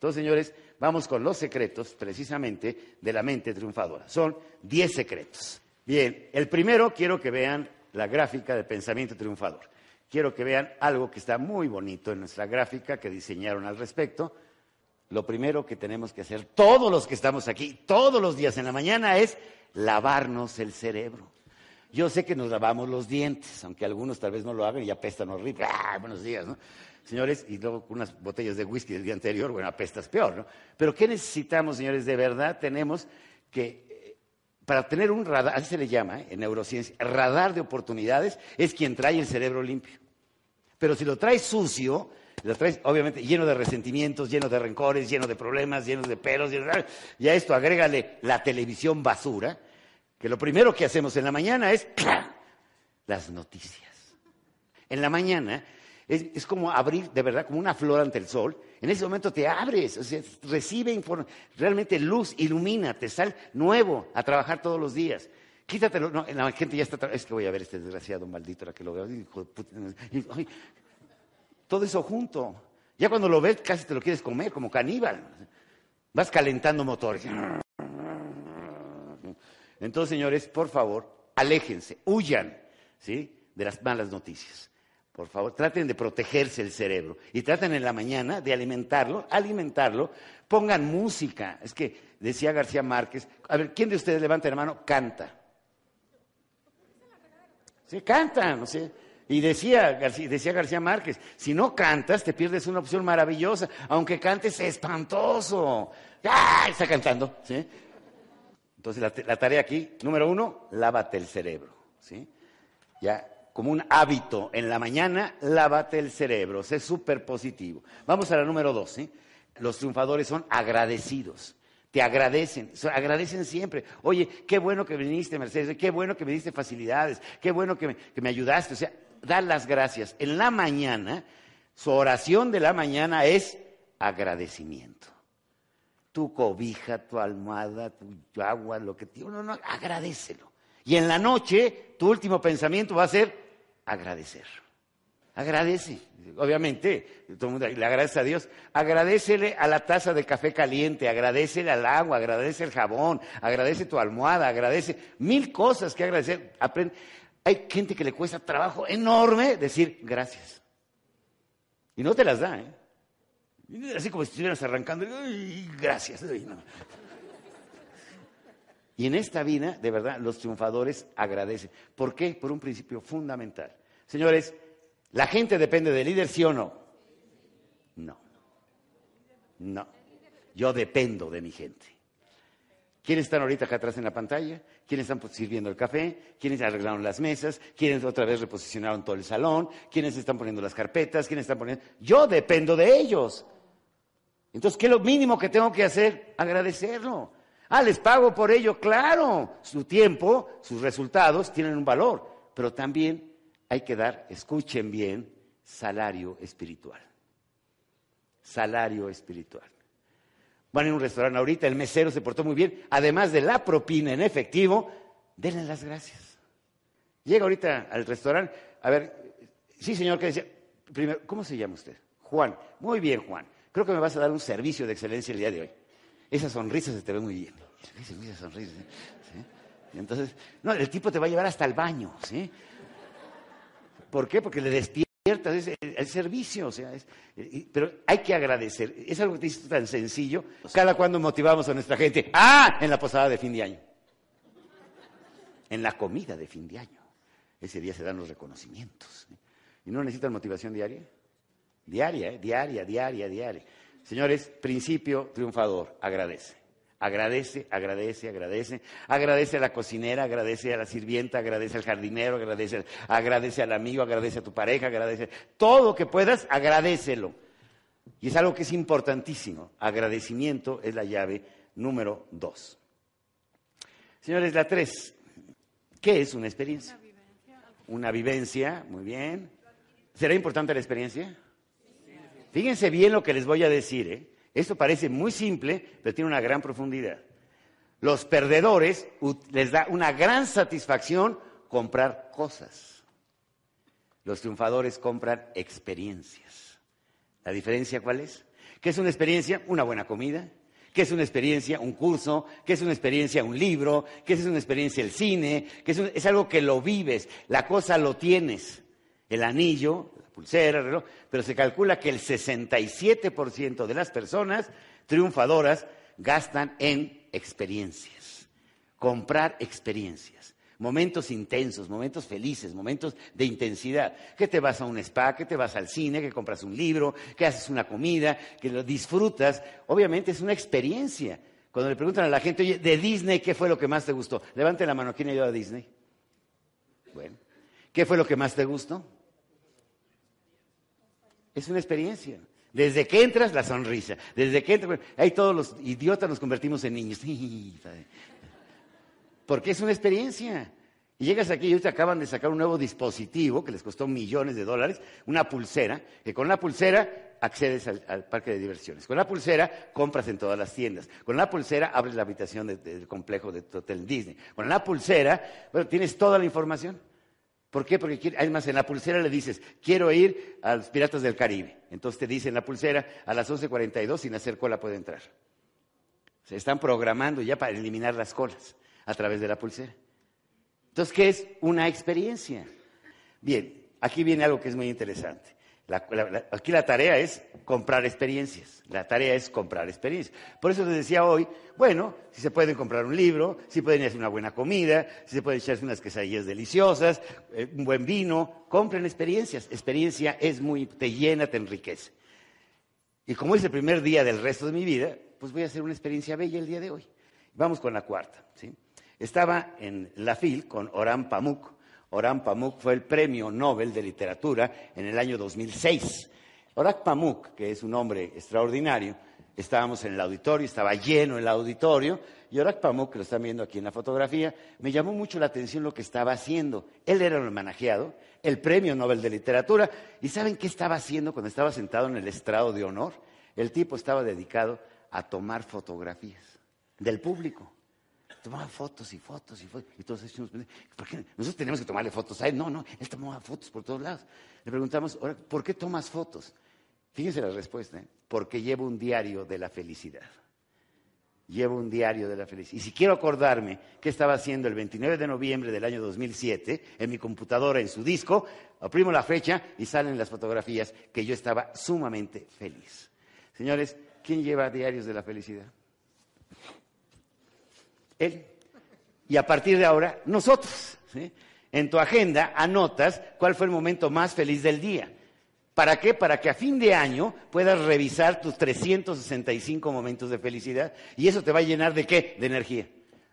Entonces, señores, vamos con los secretos precisamente de la mente triunfadora. Son 10 secretos. Bien, el primero quiero que vean la gráfica de pensamiento triunfador. Quiero que vean algo que está muy bonito en nuestra gráfica que diseñaron al respecto. Lo primero que tenemos que hacer, todos los que estamos aquí, todos los días en la mañana, es lavarnos el cerebro. Yo sé que nos lavamos los dientes, aunque algunos tal vez no lo hagan y apestan horrible. ¡Ah, buenos días! ¿no? Señores, y luego unas botellas de whisky del día anterior, bueno, apestas peor, ¿no? Pero ¿qué necesitamos, señores? De verdad tenemos que para tener un radar, así se le llama ¿eh? en neurociencia, radar de oportunidades, es quien trae el cerebro limpio. Pero si lo traes sucio, lo traes obviamente lleno de resentimientos, lleno de rencores, lleno de problemas, lleno de peros, y a esto agrégale la televisión basura, que lo primero que hacemos en la mañana es las noticias. En la mañana es, como abrir, de verdad, como una flor ante el sol. En ese momento te abres, o sea, recibe realmente luz, ilumina, te sale nuevo a trabajar todos los días. Quítatelo, no, la gente ya está, es que voy a ver este desgraciado maldito, la que lo veo, todo eso junto. Ya cuando lo ves, casi te lo quieres comer, como caníbal. Vas calentando motores. Entonces, señores, por favor, aléjense, huyan, ¿sí? De las malas noticias. Por favor, traten de protegerse el cerebro y traten en la mañana de alimentarlo, alimentarlo, pongan música. Es que decía García Márquez, a ver, ¿quién de ustedes levanta la mano? Canta. Sí, canta, no sé. Y decía García, decía García Márquez, si no cantas te pierdes una opción maravillosa, aunque cantes espantoso. ¡Ah! Está cantando, ¿sí? Entonces la, la tarea aquí, número uno, lávate el cerebro, ¿sí? Ya como un hábito en la mañana, lávate el cerebro, sé súper positivo. Vamos a la número dos. Los triunfadores son agradecidos. Te agradecen, agradecen siempre. Oye, qué bueno que viniste, Mercedes, qué bueno que me diste facilidades, qué bueno que me, que me ayudaste. O sea, dar las gracias. En la mañana, su oración de la mañana es agradecimiento. Tu cobija, tu almohada, tu agua, lo que te... No, no, agradecelo. Y en la noche, tu último pensamiento va a ser agradecer. Agradece. Obviamente, todo el mundo le agradece a Dios. Agradecele a la taza de café caliente, agradecele al agua, agradece el jabón, agradece tu almohada, agradece mil cosas que agradecer. Hay gente que le cuesta trabajo enorme decir gracias. Y no te las da, ¿eh? Así como si estuvieras arrancando, gracias. Y en esta vida, de verdad, los triunfadores agradecen. ¿Por qué? Por un principio fundamental. Señores, ¿la gente depende del líder, sí o no? No. No. Yo dependo de mi gente. ¿Quiénes están ahorita acá atrás en la pantalla? ¿Quiénes están sirviendo el café? ¿Quiénes arreglaron las mesas? ¿Quiénes otra vez reposicionaron todo el salón? ¿Quiénes están poniendo las carpetas? ¿Quiénes están poniendo? Yo dependo de ellos. Entonces, ¿qué es lo mínimo que tengo que hacer? Agradecerlo. Ah, les pago por ello, claro. Su tiempo, sus resultados tienen un valor, pero también hay que dar, escuchen bien, salario espiritual. Salario espiritual. Van a un restaurante ahorita, el mesero se portó muy bien, además de la propina en efectivo, denle las gracias. Llega ahorita al restaurante, a ver, sí señor, ¿qué decía? Primero, ¿cómo se llama usted? Juan. Muy bien, Juan. Creo que me vas a dar un servicio de excelencia el día de hoy. Esa sonrisa se te ve muy bien. Esa sonrisa. ¿sí? entonces, no, el tipo te va a llevar hasta el baño, ¿sí? ¿Por qué? Porque le despiertas, es el, servicio, o sea, es, pero hay que agradecer. Es algo que te tan sencillo. Cada cuando motivamos a nuestra gente, ah, en la posada de fin de año, en la comida de fin de año. Ese día se dan los reconocimientos. ¿Y no necesitan motivación diaria? Diaria, ¿eh? diaria, diaria, diaria. Señores, principio triunfador, agradece. Agradece, agradece, agradece. Agradece a la cocinera, agradece a la sirvienta, agradece al jardinero, agradece, agradece al amigo, agradece a tu pareja, agradece. Todo que puedas, agradecelo. Y es algo que es importantísimo. Agradecimiento es la llave número dos. Señores, la tres. ¿Qué es una experiencia? Una vivencia. Una vivencia, muy bien. ¿Será importante la experiencia? Fíjense bien lo que les voy a decir. ¿eh? Esto parece muy simple, pero tiene una gran profundidad. Los perdedores les da una gran satisfacción comprar cosas. Los triunfadores compran experiencias. ¿La diferencia cuál es? ¿Qué es una experiencia? Una buena comida. ¿Qué es una experiencia? Un curso. ¿Qué es una experiencia? Un libro. ¿Qué es una experiencia? El cine. ¿Qué es, es algo que lo vives. La cosa lo tienes. El anillo, la pulsera, el reloj. Pero se calcula que el 67% de las personas triunfadoras gastan en experiencias. Comprar experiencias momentos intensos, momentos felices, momentos de intensidad. Que te vas a un spa, que te vas al cine, que compras un libro, que haces una comida, que lo disfrutas. Obviamente es una experiencia. Cuando le preguntan a la gente, oye, de Disney, ¿qué fue lo que más te gustó? Levante la mano, ¿quién ha ido a Disney? Bueno, ¿qué fue lo que más te gustó? Es una experiencia. Desde que entras, la sonrisa. Desde que entras, ahí todos los idiotas nos convertimos en niños. porque es una experiencia. Y llegas aquí y te acaban de sacar un nuevo dispositivo que les costó millones de dólares, una pulsera, que con la pulsera accedes al, parque de diversiones. Con la pulsera compras en todas las tiendas. Con la pulsera abres la habitación del complejo de Hotel Disney. Con la pulsera, bueno, tienes toda la información. ¿Por qué? Porque además en la pulsera le dices, quiero ir a los Piratas del Caribe. Entonces te dicen la pulsera, a las 11.42 sin hacer cola puede entrar. Se están programando ya para eliminar las colas a través de la pulsera. Entonces, ¿qué es una experiencia? Bien, aquí viene algo que es muy interesante. Aquí la tarea es comprar experiencias. La tarea es comprar experiencias. Por eso les decía hoy, bueno, si se pueden comprar un libro, si pueden hacer una buena comida, si se pueden echarse unas quesadillas deliciosas, eh, un buen vino, compren experiencias. Experiencia es muy, te llena, te enriquece. Y como es el primer día del resto de mi vida, pues voy a hacer una experiencia bella el día de hoy. Vamos con la cuarta. ¿sí? Estaba en la FIL con Oran Pamuk. Oran Pamuk fue el premio Nobel de Literatura en el año 2006. Oran Pamuk, que es un hombre extraordinario, estábamos en el auditorio, estaba lleno el auditorio, y Orak Pamuk, que lo están viendo aquí en la fotografía, me llamó mucho la atención lo que estaba haciendo. Él era el homenajeado, el premio Nobel de Literatura, y ¿saben qué estaba haciendo cuando estaba sentado en el estrado de honor? El tipo estaba dedicado a tomar fotografías del público tomaba fotos y fotos y fotos. Y todos decimos, ¿por qué? Nosotros tenemos que tomarle fotos a él. No, no, él tomaba fotos por todos lados. Le preguntamos, ¿por qué tomas fotos? Fíjense la respuesta, ¿eh? porque llevo un diario de la felicidad. Llevo un diario de la felicidad. Y si quiero acordarme qué estaba haciendo el 29 de noviembre del año 2007 en mi computadora, en su disco, oprimo la fecha y salen las fotografías que yo estaba sumamente feliz. Señores, ¿quién lleva diarios de la felicidad? Él. Y a partir de ahora, nosotros. En tu agenda anotas cuál fue el momento más feliz del día. ¿Para qué? Para que a fin de año puedas revisar tus 365 momentos de felicidad. Y eso te va a llenar de qué? De energía,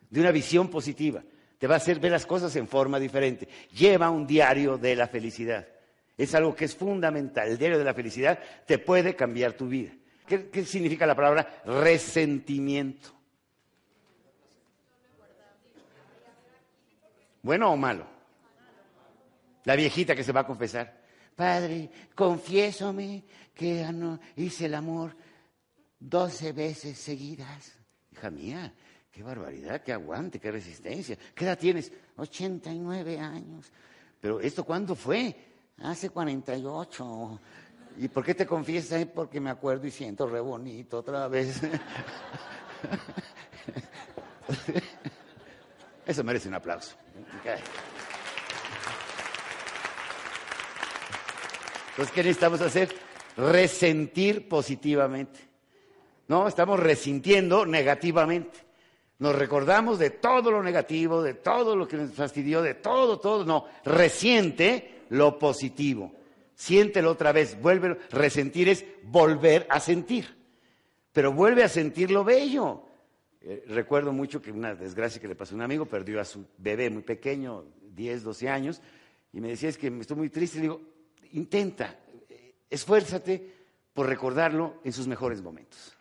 de una visión positiva. Te va a hacer ver las cosas en forma diferente. Lleva un diario de la felicidad. Es algo que es fundamental. El diario de la felicidad te puede cambiar tu vida. qué significa la palabra resentimiento? ¿Bueno o malo? La viejita que se va a confesar. Padre, confiésome que hice el amor doce veces seguidas. Hija mía, qué barbaridad, qué aguante, qué resistencia. ¿Qué edad tienes? 89 años. Pero ¿esto cuándo fue? Hace 48. ¿Y por qué te confiesas? Porque me acuerdo y siento re bonito otra vez. Eso merece un aplauso. Entonces, ¿qué necesitamos hacer? Resentir positivamente. No, estamos resintiendo negativamente. Nos recordamos de todo lo negativo, de todo lo que nos fastidió, de todo, todo. No, resiente lo positivo. Siéntelo otra vez. Vuelve, resentir es volver a sentir. Pero vuelve a sentir lo bello. Eh, recuerdo mucho que una desgracia que le pasó a un amigo, perdió a su bebé muy pequeño, 10, 12 años, y me decía, es que estoy muy triste. Le digo, intenta, eh, esfuérzate por recordarlo en sus mejores momentos.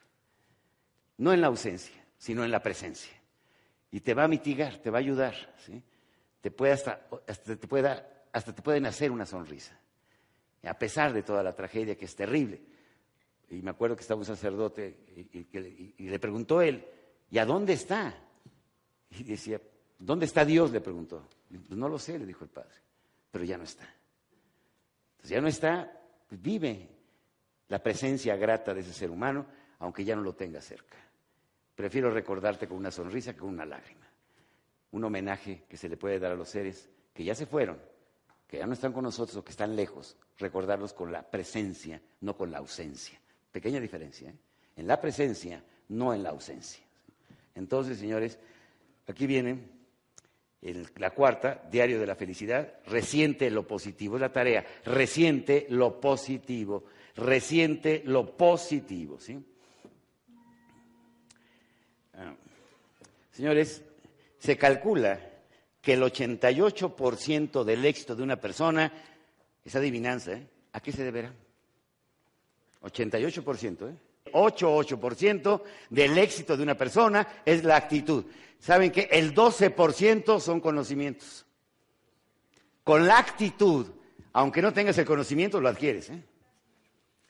No en la ausencia, sino en la presencia. Y te va a mitigar, te va a ayudar. Te puede hasta, te puede hasta te puede nacer una sonrisa. A pesar de toda la tragedia que es terrible. Y me acuerdo que estaba un sacerdote y le preguntó él, ¿Y a dónde está? Y decía, ¿dónde está Dios? Le preguntó. No lo sé, le dijo el padre, pero ya no está. Entonces ya no está, pues vive. la presencia grata de ese ser humano, aunque ya no lo tenga cerca. Prefiero recordarte con una sonrisa que con una lágrima. Un homenaje que se le puede dar a los seres que ya se fueron, que ya no están con nosotros o que están lejos, recordarlos con la presencia, no con la ausencia. Pequeña diferencia, ¿eh? en la presencia, no en la ausencia. Entonces, señores, aquí viene la cuarta, Diario de la Felicidad, resiente lo positivo, es la tarea, resiente lo positivo, resiente lo positivo, ¿sí? Ah. Señores, se calcula que el 88% del éxito de una persona, esa adivinanza, ¿eh? ¿a qué se deberá? 88%, ¿eh? 8,8% del éxito de una persona es la actitud. ¿Saben que El 12% son conocimientos. Con la actitud, aunque no tengas el conocimiento, lo adquieres. ¿eh?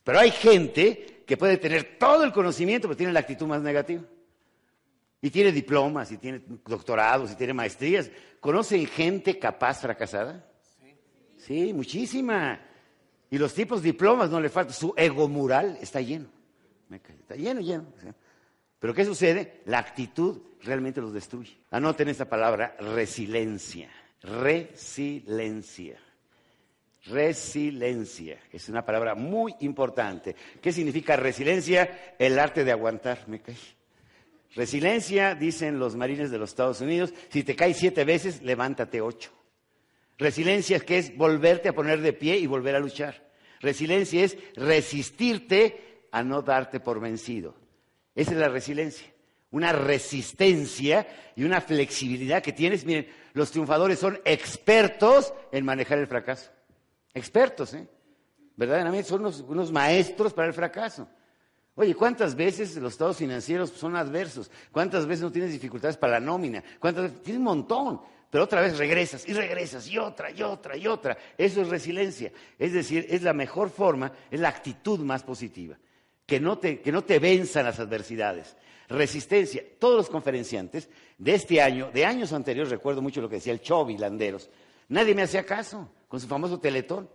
Pero hay gente que puede tener todo el conocimiento, pero tiene la actitud más negativa. Y tiene diplomas, y tiene doctorados, y tiene maestrías. ¿Conocen gente capaz fracasada? Sí, muchísima. Y los tipos diplomas no le falta. Su ego moral está lleno. Está lleno, lleno. Pero ¿qué sucede? La actitud realmente los destruye. Anoten esta palabra, resiliencia. Resiliencia. Resiliencia. Es una palabra muy importante. ¿Qué significa resiliencia? El arte de aguantar. Me cae. Resiliencia, dicen los marines de los Estados Unidos, si te caes siete veces, levántate ocho. Resiliencia es que es volverte a poner de pie y volver a luchar. Resiliencia es resistirte a no darte por vencido. Esa es la resiliencia. Una resistencia y una flexibilidad que tienes. Miren, los triunfadores son expertos en manejar el fracaso. Expertos, ¿eh? Verdaderamente son unos, maestros para el fracaso. Oye, ¿cuántas veces los estados financieros son adversos? ¿Cuántas veces no tienes dificultades para la nómina? ¿Cuántas veces? Tienes un montón, pero otra vez regresas y regresas y otra y otra y otra. Eso es resiliencia. Es decir, es la mejor forma, es la actitud más positiva que no te, que no te venzan las adversidades. Resistencia. Todos los conferenciantes de este año, de años anteriores, recuerdo mucho lo que decía el Chovi Landeros, nadie me hacía caso con su famoso teletón.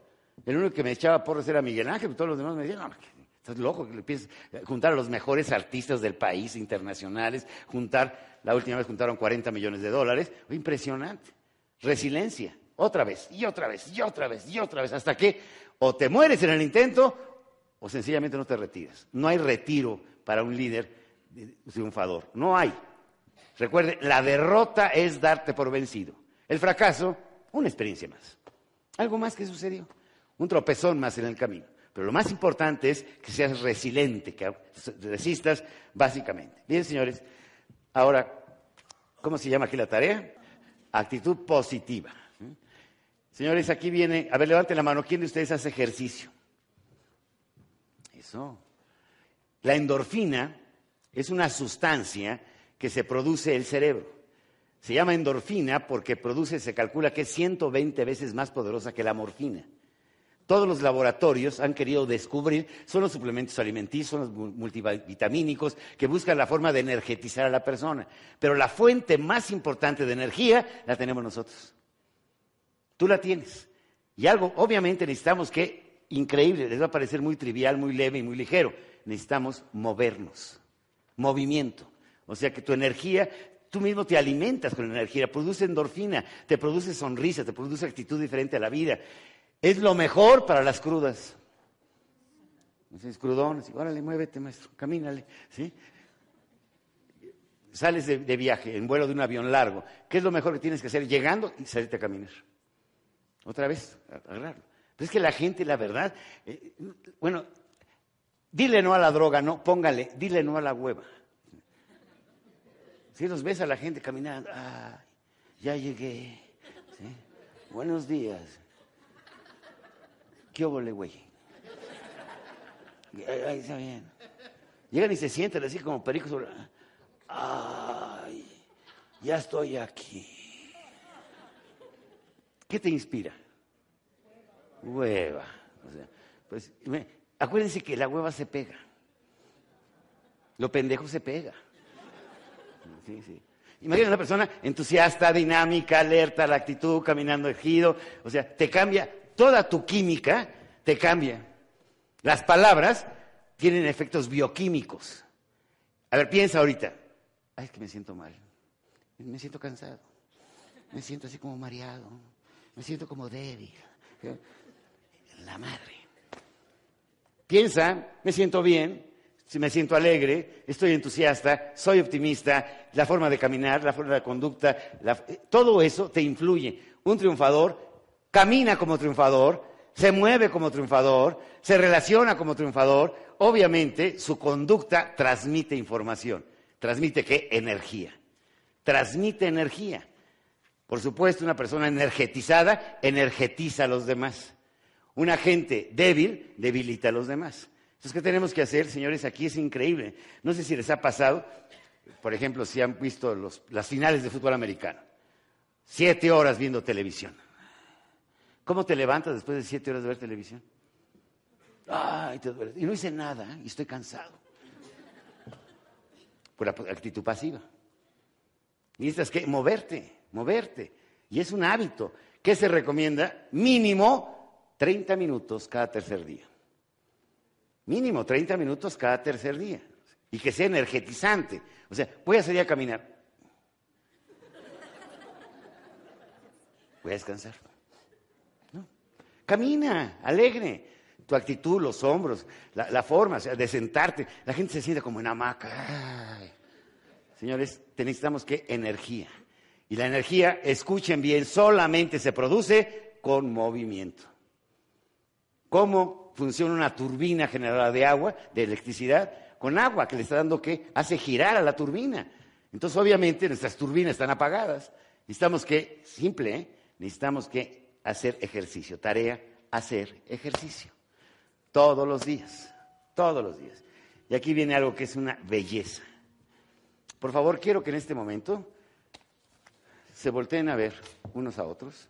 El único que me echaba porras era Miguel Ángel, pero todos los demás me decían, no, estás loco, que le piensas juntar a los mejores artistas del país, internacionales, juntar, la última vez juntaron 40 millones de dólares, impresionante. Resiliencia, otra vez, y otra vez, y otra vez, y otra vez, hasta que o te mueres en el intento o sencillamente no te retiras. No hay retiro para un líder triunfador. No hay. Recuerde, la derrota es darte por vencido. El fracaso, una experiencia más. Algo más que sucedió. Un tropezón más en el camino. Pero lo más importante es que seas resiliente, que resistas básicamente. Bien, señores, ahora, ¿cómo se llama aquí la tarea? Actitud positiva. Señores, aquí viene, a ver, levanten la mano, ¿quién de ustedes hace ejercicio? La endorfina es una sustancia que se produce el cerebro. Se llama endorfina porque produce, se calcula que es 120 veces más poderosa que la morfina. Todos los laboratorios han querido descubrir, son los suplementos alimenticios, son los multivitamínicos, que buscan la forma de energetizar a la persona. Pero la fuente más importante de energía la tenemos nosotros. Tú la tienes. Y algo, obviamente necesitamos que increíble, les va a parecer muy trivial, muy leve y muy ligero. Necesitamos movernos, movimiento. O sea que tu energía, tú mismo te alimentas con energía, produce endorfina, te produce sonrisa, te produce actitud diferente a la vida. Es lo mejor para las crudas. Es crudón, órale, muévete, maestro, camínale, ¿sí? Sales de, de, viaje, en vuelo de un avión largo. ¿Qué es lo mejor que tienes que hacer? Llegando y salirte a caminar. Otra vez, agarrarlo es que la gente, la verdad, eh, bueno, dile no a la droga, no, póngale, dile no a la hueva. Si los ves a la gente caminando, ya llegué, buenos días. ¿Qué óvole, güey? Ahí está bien. Llegan y se sienten así como pericos Ay, ya estoy aquí. ¿Qué te inspira? Hueva. pues, acuérdense que la hueva se pega. Lo pendejo se pega. Sí, sí. Imagina una persona entusiasta, dinámica, alerta, la actitud, caminando ejido. O sea, te cambia, toda tu química te cambia. Las palabras tienen efectos bioquímicos. A ver, piensa ahorita. Ay, es que me siento mal. Me siento cansado. Me siento así como mareado. Me siento como débil. La madre. Piensa, me siento bien, me siento alegre, estoy entusiasta, soy optimista, la forma de caminar, la forma de conducta, todo eso te influye. Un triunfador camina como triunfador, se mueve como triunfador, se relaciona como triunfador, obviamente su conducta transmite información. ¿Transmite qué? Energía. Transmite energía. Por supuesto, una persona energetizada energetiza a los demás. Una gente débil debilita a los demás. Entonces, ¿qué tenemos que hacer, señores? Aquí es increíble. No sé si les ha pasado, por ejemplo, si han visto las finales de fútbol americano. Siete horas viendo televisión. ¿Cómo te levantas después de siete horas de ver televisión? Ay, te duele. Y no hice nada y estoy cansado. Por actitud pasiva. Necesitas que moverte, moverte. Y es un hábito. ¿Qué se recomienda? Mínimo 30 minutos cada tercer día. Mínimo 30 minutos cada tercer día. Y que sea energetizante. O sea, voy a salir a caminar. Voy a descansar. Camina, alegre. Tu actitud, los hombros, la, forma de sentarte. La gente se siente como en hamaca. Señores, necesitamos que energía. Y la energía, escuchen bien, solamente se produce con movimiento. ¿Cómo funciona una turbina generadora de agua, de electricidad? Con agua que le está dando que hace girar a la turbina. Entonces, obviamente, nuestras turbinas están apagadas. Necesitamos que, simple, ¿eh? necesitamos que hacer ejercicio. Tarea, hacer ejercicio. Todos los días, todos los días. Y aquí viene algo que es una belleza. Por favor, quiero que en este momento se volteen a ver unos a otros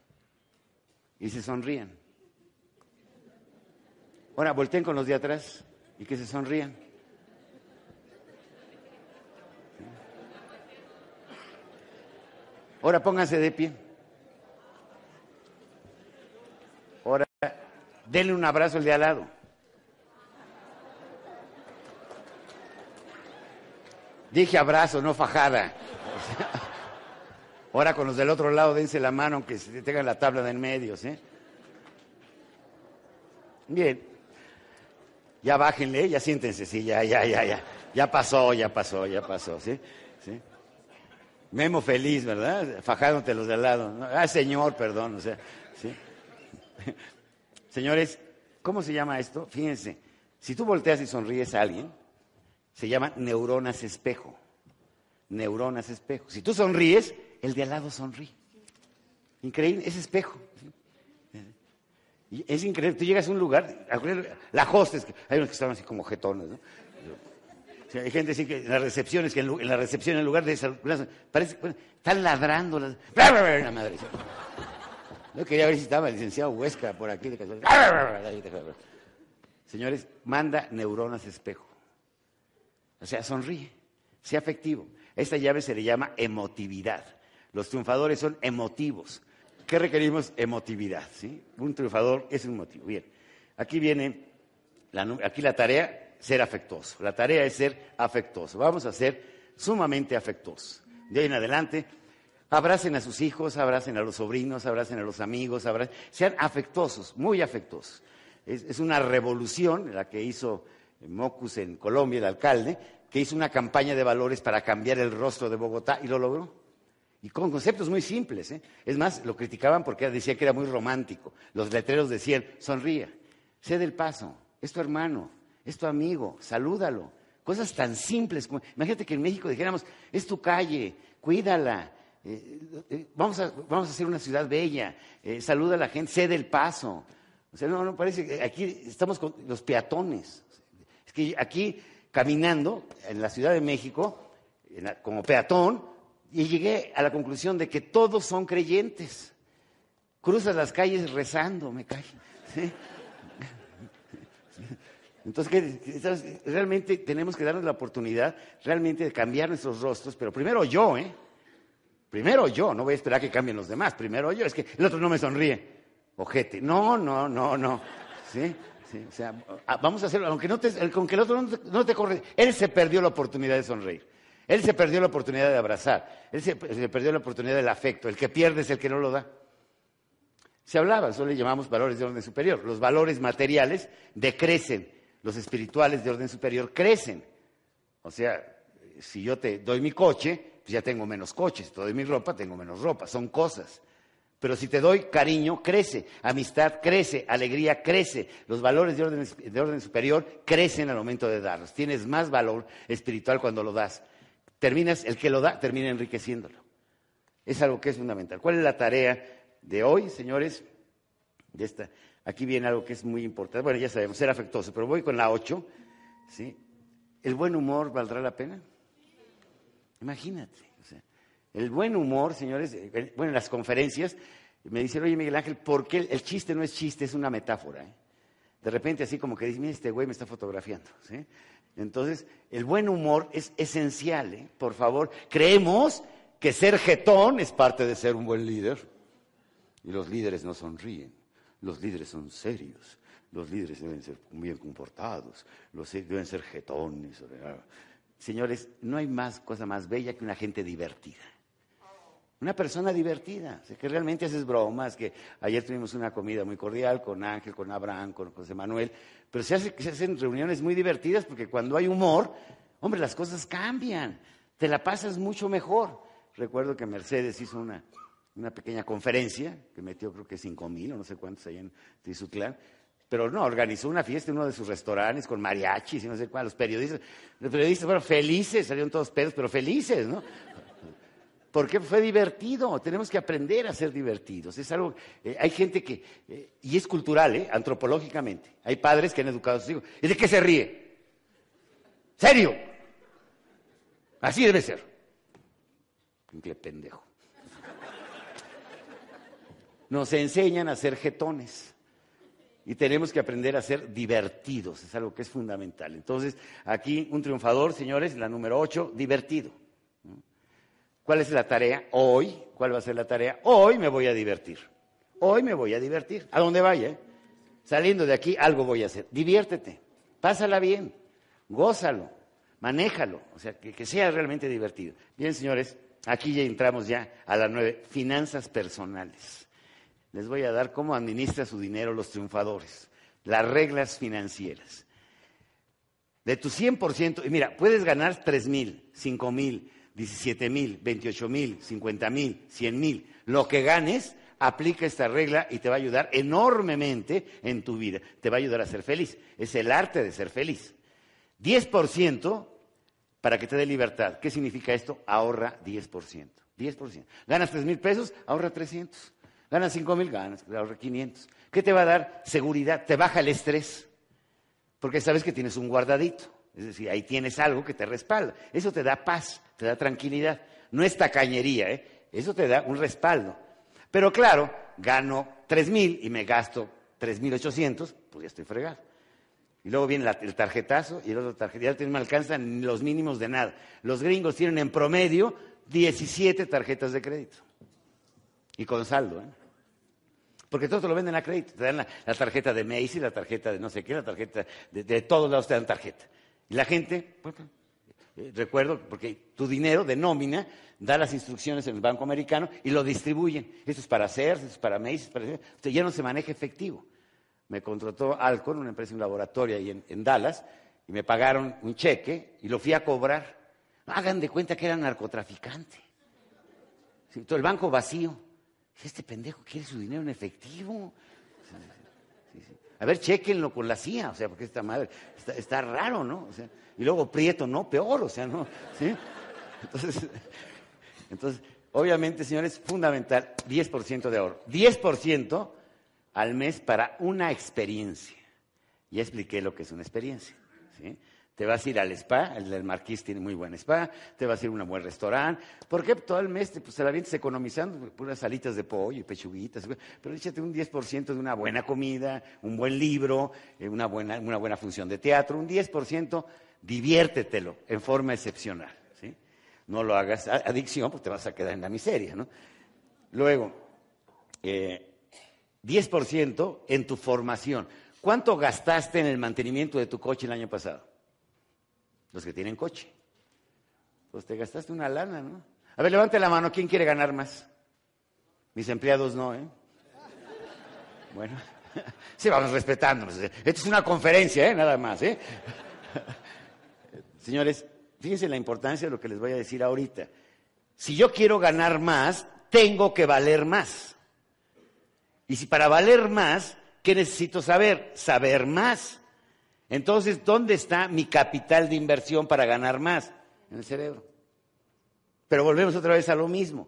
y se sonrían. Ahora, volteen con los de atrás y que se sonrían. Ahora pónganse de pie. denle un abrazo al de al lado. Dije abrazo, no fajada. Ahora con los del otro lado dense la mano aunque tengan la tabla de en medio, ¿sí? Bien. Ya bájenle, ya siéntense, sí, ya, ya, ya, ya. Ya pasó, ya pasó, ya pasó, ¿sí? ¿Sí? Memo feliz, ¿verdad? Fajándote los de al lado. Ah, señor, perdón, o sea, ¿sí? Señores, ¿cómo se llama esto? Fíjense, si tú volteas y sonríes a alguien, se llama neuronas espejo. Neuronas espejo. Si tú sonríes, el de al lado sonríe. Increíble, es espejo. Es increíble, tú llegas a un lugar, la hostes, hay unos que están así como jetones, ¿no? hay gente así que en las recepciones, que en, la recepción en lugar de parece, están ladrando, las, la madre. No quería ver si estaba el licenciado Huesca por aquí. Señores, manda neuronas espejo. O sea, sonríe, sea afectivo. esta llave se le llama emotividad. Los triunfadores son emotivos. ¿Qué requerimos? Emotividad. ¿sí? Un triunfador es un motivo. Bien, aquí viene, la, aquí la tarea, ser afectuoso. La tarea es ser afectuoso. Vamos a ser sumamente afectuosos. De ahí en adelante, Abracen a sus hijos, abracen a los sobrinos, abracen a los amigos, sean afectuosos, muy afectuosos. Es, una revolución la que hizo Mocus en Colombia, el alcalde, que hizo una campaña de valores para cambiar el rostro de Bogotá y lo logró. Y con conceptos muy simples. ¿eh? Es más, lo criticaban porque decía que era muy romántico. Los letreros decían, sonríe, cede el paso, es tu hermano, es tu amigo, salúdalo. Cosas tan simples como, imagínate que en México dijéramos, es tu calle, cuídala, eh, eh, vamos, a, vamos a hacer una ciudad bella, saluda a la gente, cede el paso. O sea, no, no parece que aquí estamos con los peatones. Es que aquí caminando en la Ciudad de México, como peatón, y llegué a la conclusión de que todos son creyentes. Cruzas las calles rezando, me cae. Entonces, realmente tenemos que darnos la oportunidad realmente de cambiar nuestros rostros, pero primero yo, ¿eh? Primero yo, no voy a esperar que cambien los demás. Primero yo, es que el otro no me sonríe. Ojete. No, no, no, no. ¿Sí? Sí, o sea, vamos a hacerlo, aunque no te, con que el otro no te, no te corre. Él se perdió la oportunidad de sonreír. Él se perdió la oportunidad de abrazar. Él se, perdió la oportunidad del afecto. El que pierde es el que no lo da. Se hablaba, eso le llamamos valores de orden superior. Los valores materiales decrecen, los espirituales de orden superior crecen. O sea, si yo te doy mi coche, pues ya tengo menos coches. Si te doy mi ropa, tengo menos ropa. Son cosas. Pero si te doy cariño, crece. Amistad crece. Alegría crece. Los valores de orden, de orden superior crecen al momento de darlos. Tienes más valor espiritual cuando lo das. Terminas, el que lo da, termina enriqueciéndolo. Es algo que es fundamental. ¿Cuál es la tarea de hoy, señores? Aquí viene algo que es muy importante. Bueno, ya sabemos, ser afectuoso, pero voy con la 8. ¿sí? ¿El buen humor valdrá la pena? Imagínate. El buen humor, señores, eh, bueno, en las conferencias me dicen, oye Miguel Ángel, ¿por qué el chiste no es chiste, es una metáfora? ¿eh? De repente así como que dices, mira, este güey me está fotografiando. ¿sí? Entonces, el buen humor es esencial, ¿eh? por favor. Creemos que ser jetón es parte de ser un buen líder. Y los líderes no sonríen, los líderes son serios, los líderes deben ser bien comportados, los deben ser jetones. Señores, no hay más cosa más bella que una gente divertida. Una persona divertida, que realmente haces bromas, que ayer tuvimos una comida muy cordial con Ángel, con Abraham, con José Manuel, pero se, hace, se hacen reuniones muy divertidas porque cuando hay humor, hombre, las cosas cambian, te la pasas mucho mejor. Recuerdo que Mercedes hizo una, una pequeña conferencia, que metió creo que cinco mil o no sé cuántos ahí en Tizutlán, pero no, organizó una fiesta en uno de sus restaurantes con mariachis y no sé cuál, los periodistas, los periodistas fueron felices, salieron todos pedos, pero felices, ¿no? Porque fue divertido, tenemos que aprender a ser divertidos. Es algo, eh, hay gente que, eh, y es cultural, ¿eh? antropológicamente, hay padres que han educado a sus hijos. ¿Y de qué se ríe? ¿Serio? Así debe ser. Qué pendejo nos enseñan a ser jetones. Y tenemos que aprender a ser divertidos, es algo que es fundamental. Entonces, aquí un triunfador, señores, la número 8, divertido. ¿Cuál es la tarea? Hoy, ¿cuál va a ser la tarea? Hoy me voy a divertir. Hoy me voy a divertir. A donde vaya, ¿eh? saliendo de aquí, algo voy a hacer. Diviértete, pásala bien, gózalo, manéjalo, o sea, que, sea realmente divertido. Bien, señores, aquí ya entramos ya a las nueve, finanzas personales les voy a dar cómo administra su dinero los triunfadores, las reglas financieras. De tu 100%, y mira, puedes ganar 3 mil, 5 mil, 17 mil, 28 mil, 50 mil, 100 mil. Lo que ganes, aplica esta regla y te va a ayudar enormemente en tu vida. Te va a ayudar a ser feliz. Es el arte de ser feliz. 10% para que te dé libertad. ¿Qué significa esto? Ahorra 10%. 10%. Ganas 3 mil pesos, ahorra 300. Ganas 5 mil, ganas, ahorra 500. ¿Qué te va a dar? Seguridad, te baja el estrés, porque sabes que tienes un guardadito. Es decir, ahí tienes algo que te respalda. Eso te da paz, te da tranquilidad. No es tacañería, ¿eh? Eso te da un respaldo. Pero claro, gano 3 mil y me gasto 3.800, pues ya estoy fregado. Y luego viene el tarjetazo y el otro tarjetazo. Ya no me alcanzan los mínimos de nada. Los gringos tienen en promedio 17 tarjetas de crédito. Y con saldo, ¿eh? Porque todos te lo venden a crédito. Te dan la, tarjeta de Macy, la tarjeta de no sé qué, la tarjeta de, todos lados te dan tarjeta. Y la gente, pues, eh, recuerdo, porque tu dinero de nómina da las instrucciones en el Banco Americano y lo distribuyen. Esto es para hacer, esto es para Macy, para... Usted ya no se maneja efectivo. Me contrató Alcon, una empresa, un laboratorio ahí en, Dallas, y me pagaron un cheque y lo fui a cobrar. Hagan de cuenta que era narcotraficante. todo el banco vacío. Este pendejo quiere su dinero en efectivo. A ver, chequenlo con la CIA, o sea, porque esta madre está, raro, ¿no? O sea, y luego Prieto, no, peor, o sea, ¿no? Entonces, entonces, obviamente, señores, fundamental, 10% de ahorro. 10% al mes para una experiencia. Ya expliqué lo que es una experiencia. ¿sí? Te vas a ir al spa, el del tiene muy buen spa, te vas a ir a un buen restaurante. ¿Por qué todo el mes pues, te la vienes economizando? Puras salitas de pollo y pechuguitas. Pero échate un 10% de una buena comida, un buen libro, eh, una buena, una buena función de teatro. Un 10%, diviértetelo en forma excepcional. ¿sí? No lo hagas adicción, porque te vas a quedar en la miseria. ¿no? Luego, eh, 10% en tu formación. ¿Cuánto gastaste en el mantenimiento de tu coche el año pasado? Los que tienen coche. Pues te gastaste una lana, ¿no? A ver, levante la mano, ¿quién quiere ganar más? Mis empleados no, ¿eh? Bueno, sí, vamos respetándonos. Esto es una conferencia, ¿eh? Nada más, ¿eh? Señores, fíjense la importancia de lo que les voy a decir ahorita. Si yo quiero ganar más, tengo que valer más. Y si para valer más, ¿qué necesito saber? Saber más. Entonces, ¿dónde está mi capital de inversión para ganar más? En el cerebro. Pero volvemos otra vez a lo mismo.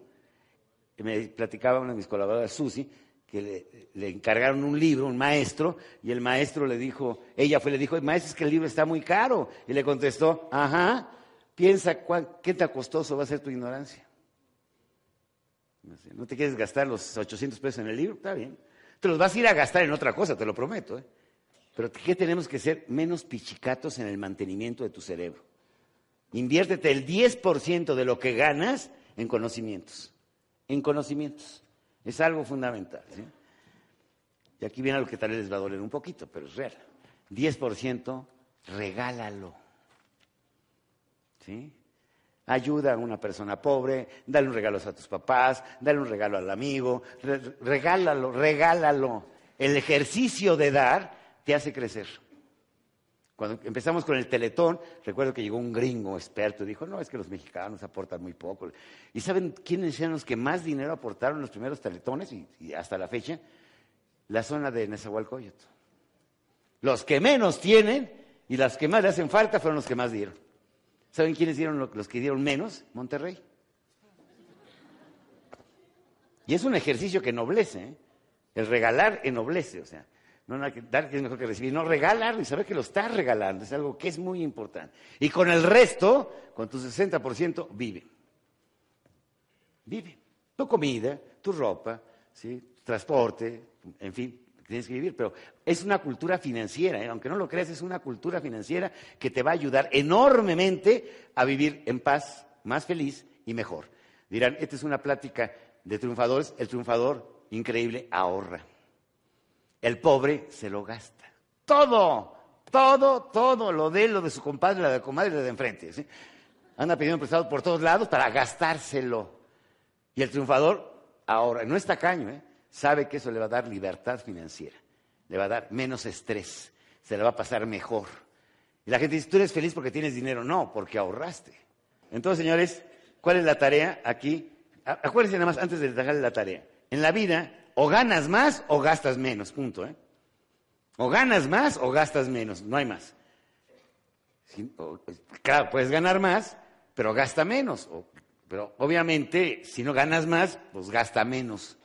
Me platicaba una de mis colaboradoras, Susi, que le, encargaron un libro, un maestro, y el maestro le dijo, ella fue, le dijo, maestro, es que el libro está muy caro. Y le contestó, ajá, piensa qué tan costoso va a ser tu ignorancia. No te quieres gastar los 800 pesos en el libro, está bien. Te los vas a ir a gastar en otra cosa, te lo prometo. ¿eh? Pero ¿qué tenemos que ser? Menos pichicatos en el mantenimiento de tu cerebro. Inviértete el 10% de lo que ganas en conocimientos. En conocimientos. Es algo fundamental. Y aquí viene algo que tal vez les va a doler un poquito, pero es real. 10% regálalo. ¿Sí? Ayuda a una persona pobre, dale un regalo a tus papás, dale un regalo al amigo, regálalo, regálalo. El ejercicio de dar te hace crecer. Cuando empezamos con el teletón, recuerdo que llegó un gringo experto y dijo, no, es que los mexicanos aportan muy poco. ¿Y saben quiénes eran los que más dinero aportaron los primeros teletones y, hasta la fecha? La zona de Nezahualcóyotl. Los que menos tienen y las que más le hacen falta fueron los que más dieron. ¿Saben quiénes dieron los que dieron menos? Monterrey. Y es un ejercicio que ennoblece. ¿eh? El regalar ennoblece, o sea, no dar es mejor que recibir, no regalar y saber que lo estás regalando, es algo que es muy importante. Y con el resto, con tu 60%, vive. Vive. Tu comida, tu ropa, ¿sí? transporte, en fin, tienes que vivir, pero es una cultura financiera, ¿eh? aunque no lo creas, es una cultura financiera que te va a ayudar enormemente a vivir en paz, más feliz y mejor. Dirán, esta es una plática de triunfadores, el triunfador increíble ahorra. El pobre se lo gasta. Todo, todo, todo, lo de lo de su compadre, la de comadre y la de enfrente. ¿sí? Anda pidiendo prestado por todos lados para gastárselo. Y el triunfador ahorra, no está caño, ¿eh? sabe que eso le va a dar libertad financiera, le va a dar menos estrés, se le va a pasar mejor. Y la gente dice, tú eres feliz porque tienes dinero. No, porque ahorraste. Entonces, señores, ¿cuál es la tarea aquí? Acuérdense nada más antes de dejarle la tarea. En la vida, o ganas más o gastas menos, punto. ¿eh? O ganas más o gastas menos, no hay más. claro, puedes ganar más, pero gasta menos. pero obviamente, si no ganas más, pues gasta menos.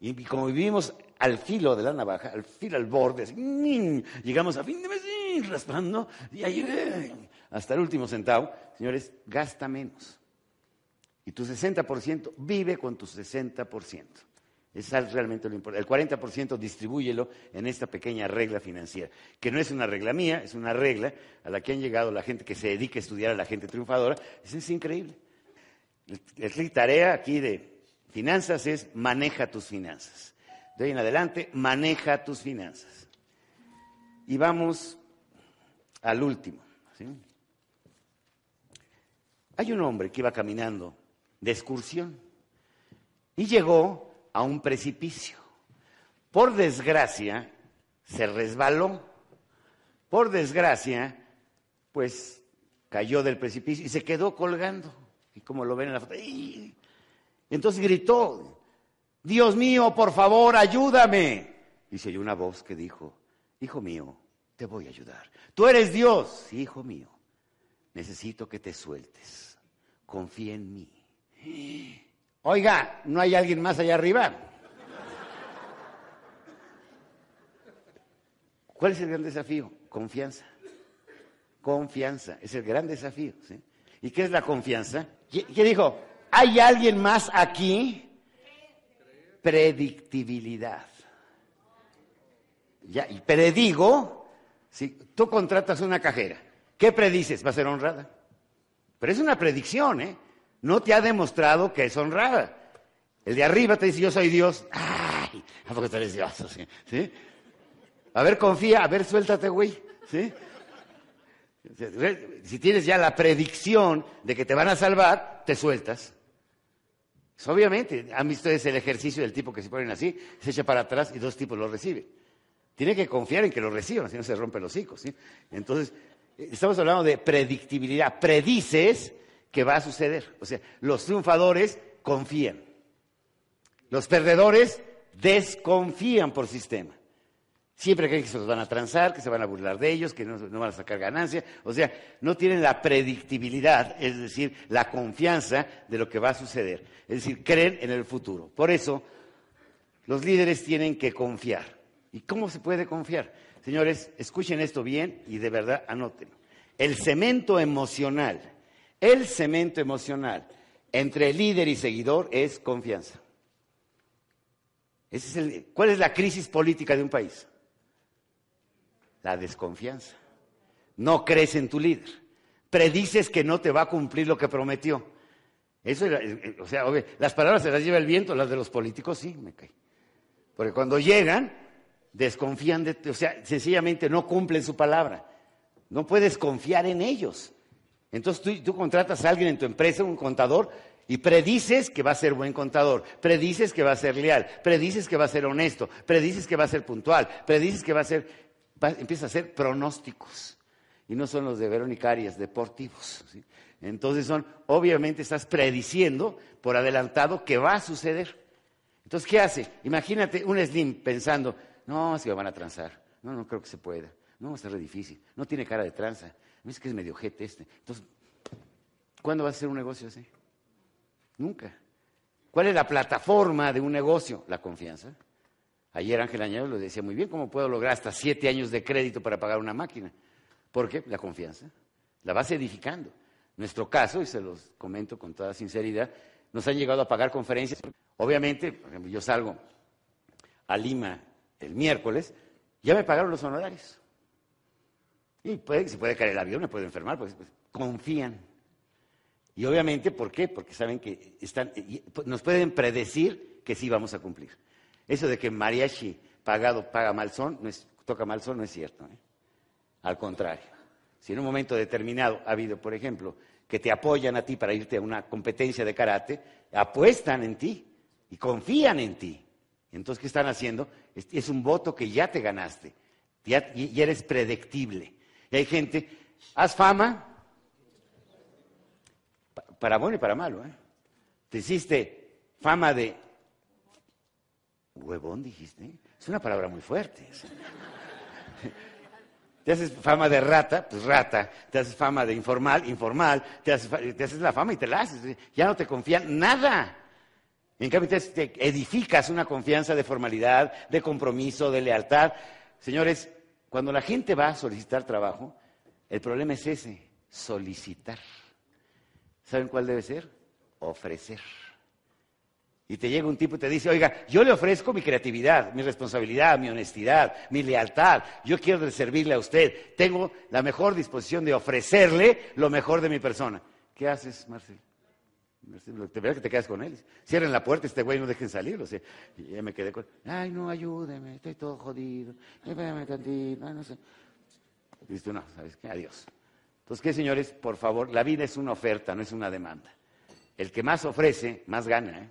Y, como vivimos al filo de la navaja, al filo, al borde, llegamos a fin de mes raspando, y ahí, eh, hasta el último centavo, señores, gasta menos. Y tu 60% vive con tu 60%. Es realmente lo importante. El 40% distribúyelo en esta pequeña regla financiera, que no es una regla mía, es una regla a la que han llegado la gente que se dedica a estudiar a la gente triunfadora. Es increíble. La tarea aquí de Finanzas es maneja tus finanzas. De ahí en adelante, maneja tus finanzas. Y vamos al último. Hay un hombre que iba caminando de excursión y llegó a un precipicio. Por desgracia, se resbaló. Por desgracia, pues cayó del precipicio y se quedó colgando. Y como lo ven en la foto, entonces gritó, Dios mío, por favor, ayúdame. Y se oyó una voz que dijo, Hijo mío, te voy a ayudar. Tú eres Dios, hijo mío. Necesito que te sueltes. Confía en mí. Oiga, ¿no hay alguien más allá arriba? ¿Cuál es el gran desafío? Confianza. Confianza. Es el gran desafío. ¿Y qué es la confianza? ¿Qué dijo? ¿Hay alguien más aquí? Predictibilidad. Ya, y predigo, si tú contratas una cajera, ¿qué predices? Va a ser honrada. Pero es una predicción, ¿eh? No te ha demostrado que es honrada. El de arriba te dice, yo soy Dios. ¡Ay! ¿A eres Dios? ¿Sí? A ver, confía, a ver, suéltate, güey. ¿Sí? Si tienes ya la predicción de que te van a salvar, te sueltas. Pues, obviamente, han visto ese ejercicio del tipo que se ponen así, se echa para atrás y dos tipos lo reciben. Tiene que confiar en que lo reciban, si no se rompen los hocico. ¿sí? Entonces, estamos hablando de predictibilidad. Predices que va a suceder. O sea, los triunfadores confían. Los perdedores desconfían por sistema. Siempre creen que se los van a transar, que se van a burlar de ellos, que no, van a sacar ganancia. O sea, no tienen la predictibilidad, es decir, la confianza de lo que va a suceder. Es decir, creen en el futuro. Por eso, los líderes tienen que confiar. ¿Y cómo se puede confiar? Señores, escuchen esto bien y de verdad anoten. El cemento emocional, el cemento emocional entre líder y seguidor es confianza. ¿Cuál es la crisis política de un país? La desconfianza. No crees en tu líder. Predices que no te va a cumplir lo que prometió. Eso, eh, eh, o sea, las palabras se las lleva el viento, las de los políticos sí, me cae. Porque cuando llegan, desconfían de ti, o sea, sencillamente no cumplen su palabra. No puedes confiar en ellos. Entonces tú, contratas a alguien en tu empresa, un contador, y predices que va a ser buen contador, predices que va a ser leal, predices que va a ser honesto, predices que va a ser puntual, predices que va a ser, empieza a hacer pronósticos. Y no son los de Verónica Arias, deportivos. Entonces son, obviamente estás prediciendo por adelantado que va a suceder. Entonces, ¿qué hace? Imagínate un Slim pensando, no, si van a transar. No, no creo que se pueda. No, va a ser difícil. No tiene cara de tranza. Es que es medio jete este. Entonces, ¿cuándo va a ser un negocio así? Nunca. ¿Cuál es la plataforma de un negocio? La confianza. Ayer Ángel Añado lo decía muy bien, ¿cómo puedo lograr hasta siete años de crédito para pagar una máquina? ¿Por qué? La confianza. La vas edificando. Nuestro caso, y se los comento con toda sinceridad, nos han llegado a pagar conferencias. Obviamente, por ejemplo, yo salgo a Lima el miércoles, ya me pagaron los honorarios. Y puede, se puede caer el avión, me puedo enfermar, pues, pues confían. Y obviamente, ¿por qué? Porque saben que están, pues, nos pueden predecir que sí vamos a cumplir. Eso de que mariachi pagado paga mal son, no es, toca mal son, no es cierto. ¿eh? Al contrario. Si en un momento determinado ha habido, por ejemplo, que te apoyan a ti para irte a una competencia de karate, apuestan en ti y confían en ti. Entonces, ¿qué están haciendo? Es un voto que ya te ganaste, ya, eres predictible. Y hay gente, haz fama, para bueno y para malo, ¿eh? Te hiciste fama de huevón, dijiste. Es una palabra muy fuerte. Te haces fama de rata, pues rata. Te haces fama de informal, informal. Te haces, te haces la fama y te la haces. Ya no te confían nada. En cambio, te edificas una confianza de formalidad, de compromiso, de lealtad. Señores, cuando la gente va a solicitar trabajo, el problema es ese, solicitar. ¿Saben cuál debe ser? Ofrecer. Y te llega un tipo y te dice, oiga, yo le ofrezco mi creatividad, mi responsabilidad, mi honestidad, mi lealtad. Yo quiero servirle a usted. Tengo la mejor disposición de ofrecerle lo mejor de mi persona. ¿Qué haces, Marcelo? Te veo que te quedas con él. Cierren la puerta, este güey no dejen salir. O sea, y ya me quedé con. Ay, no, ayúdeme, estoy todo jodido. Espérame tantito, no sé. Y no, ¿sabes qué? Adiós. Entonces, ¿qué, señores? Por favor, la vida es una oferta, no es una demanda. El que más ofrece, más gana. ¿eh?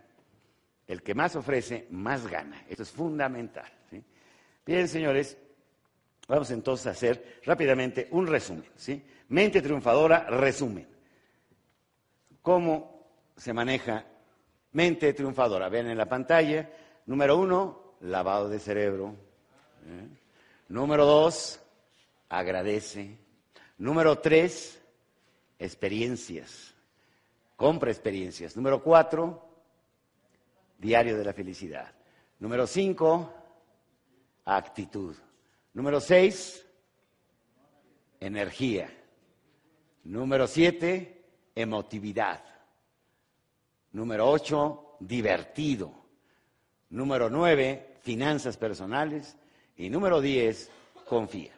El que más ofrece, más gana. Esto es fundamental. Bien, señores, vamos entonces a hacer rápidamente un resumen. Mente triunfadora, resumen. ¿Cómo se maneja mente triunfadora. Ven en la pantalla, número uno, lavado de cerebro. ¿eh? Número dos, agradece. Número tres, experiencias. Compra experiencias. Número cuatro, diario de la felicidad. Número cinco, actitud. Número seis, energía. Número siete, emotividad. Número ocho, divertido. Número nueve, finanzas personales. Y número diez, confía.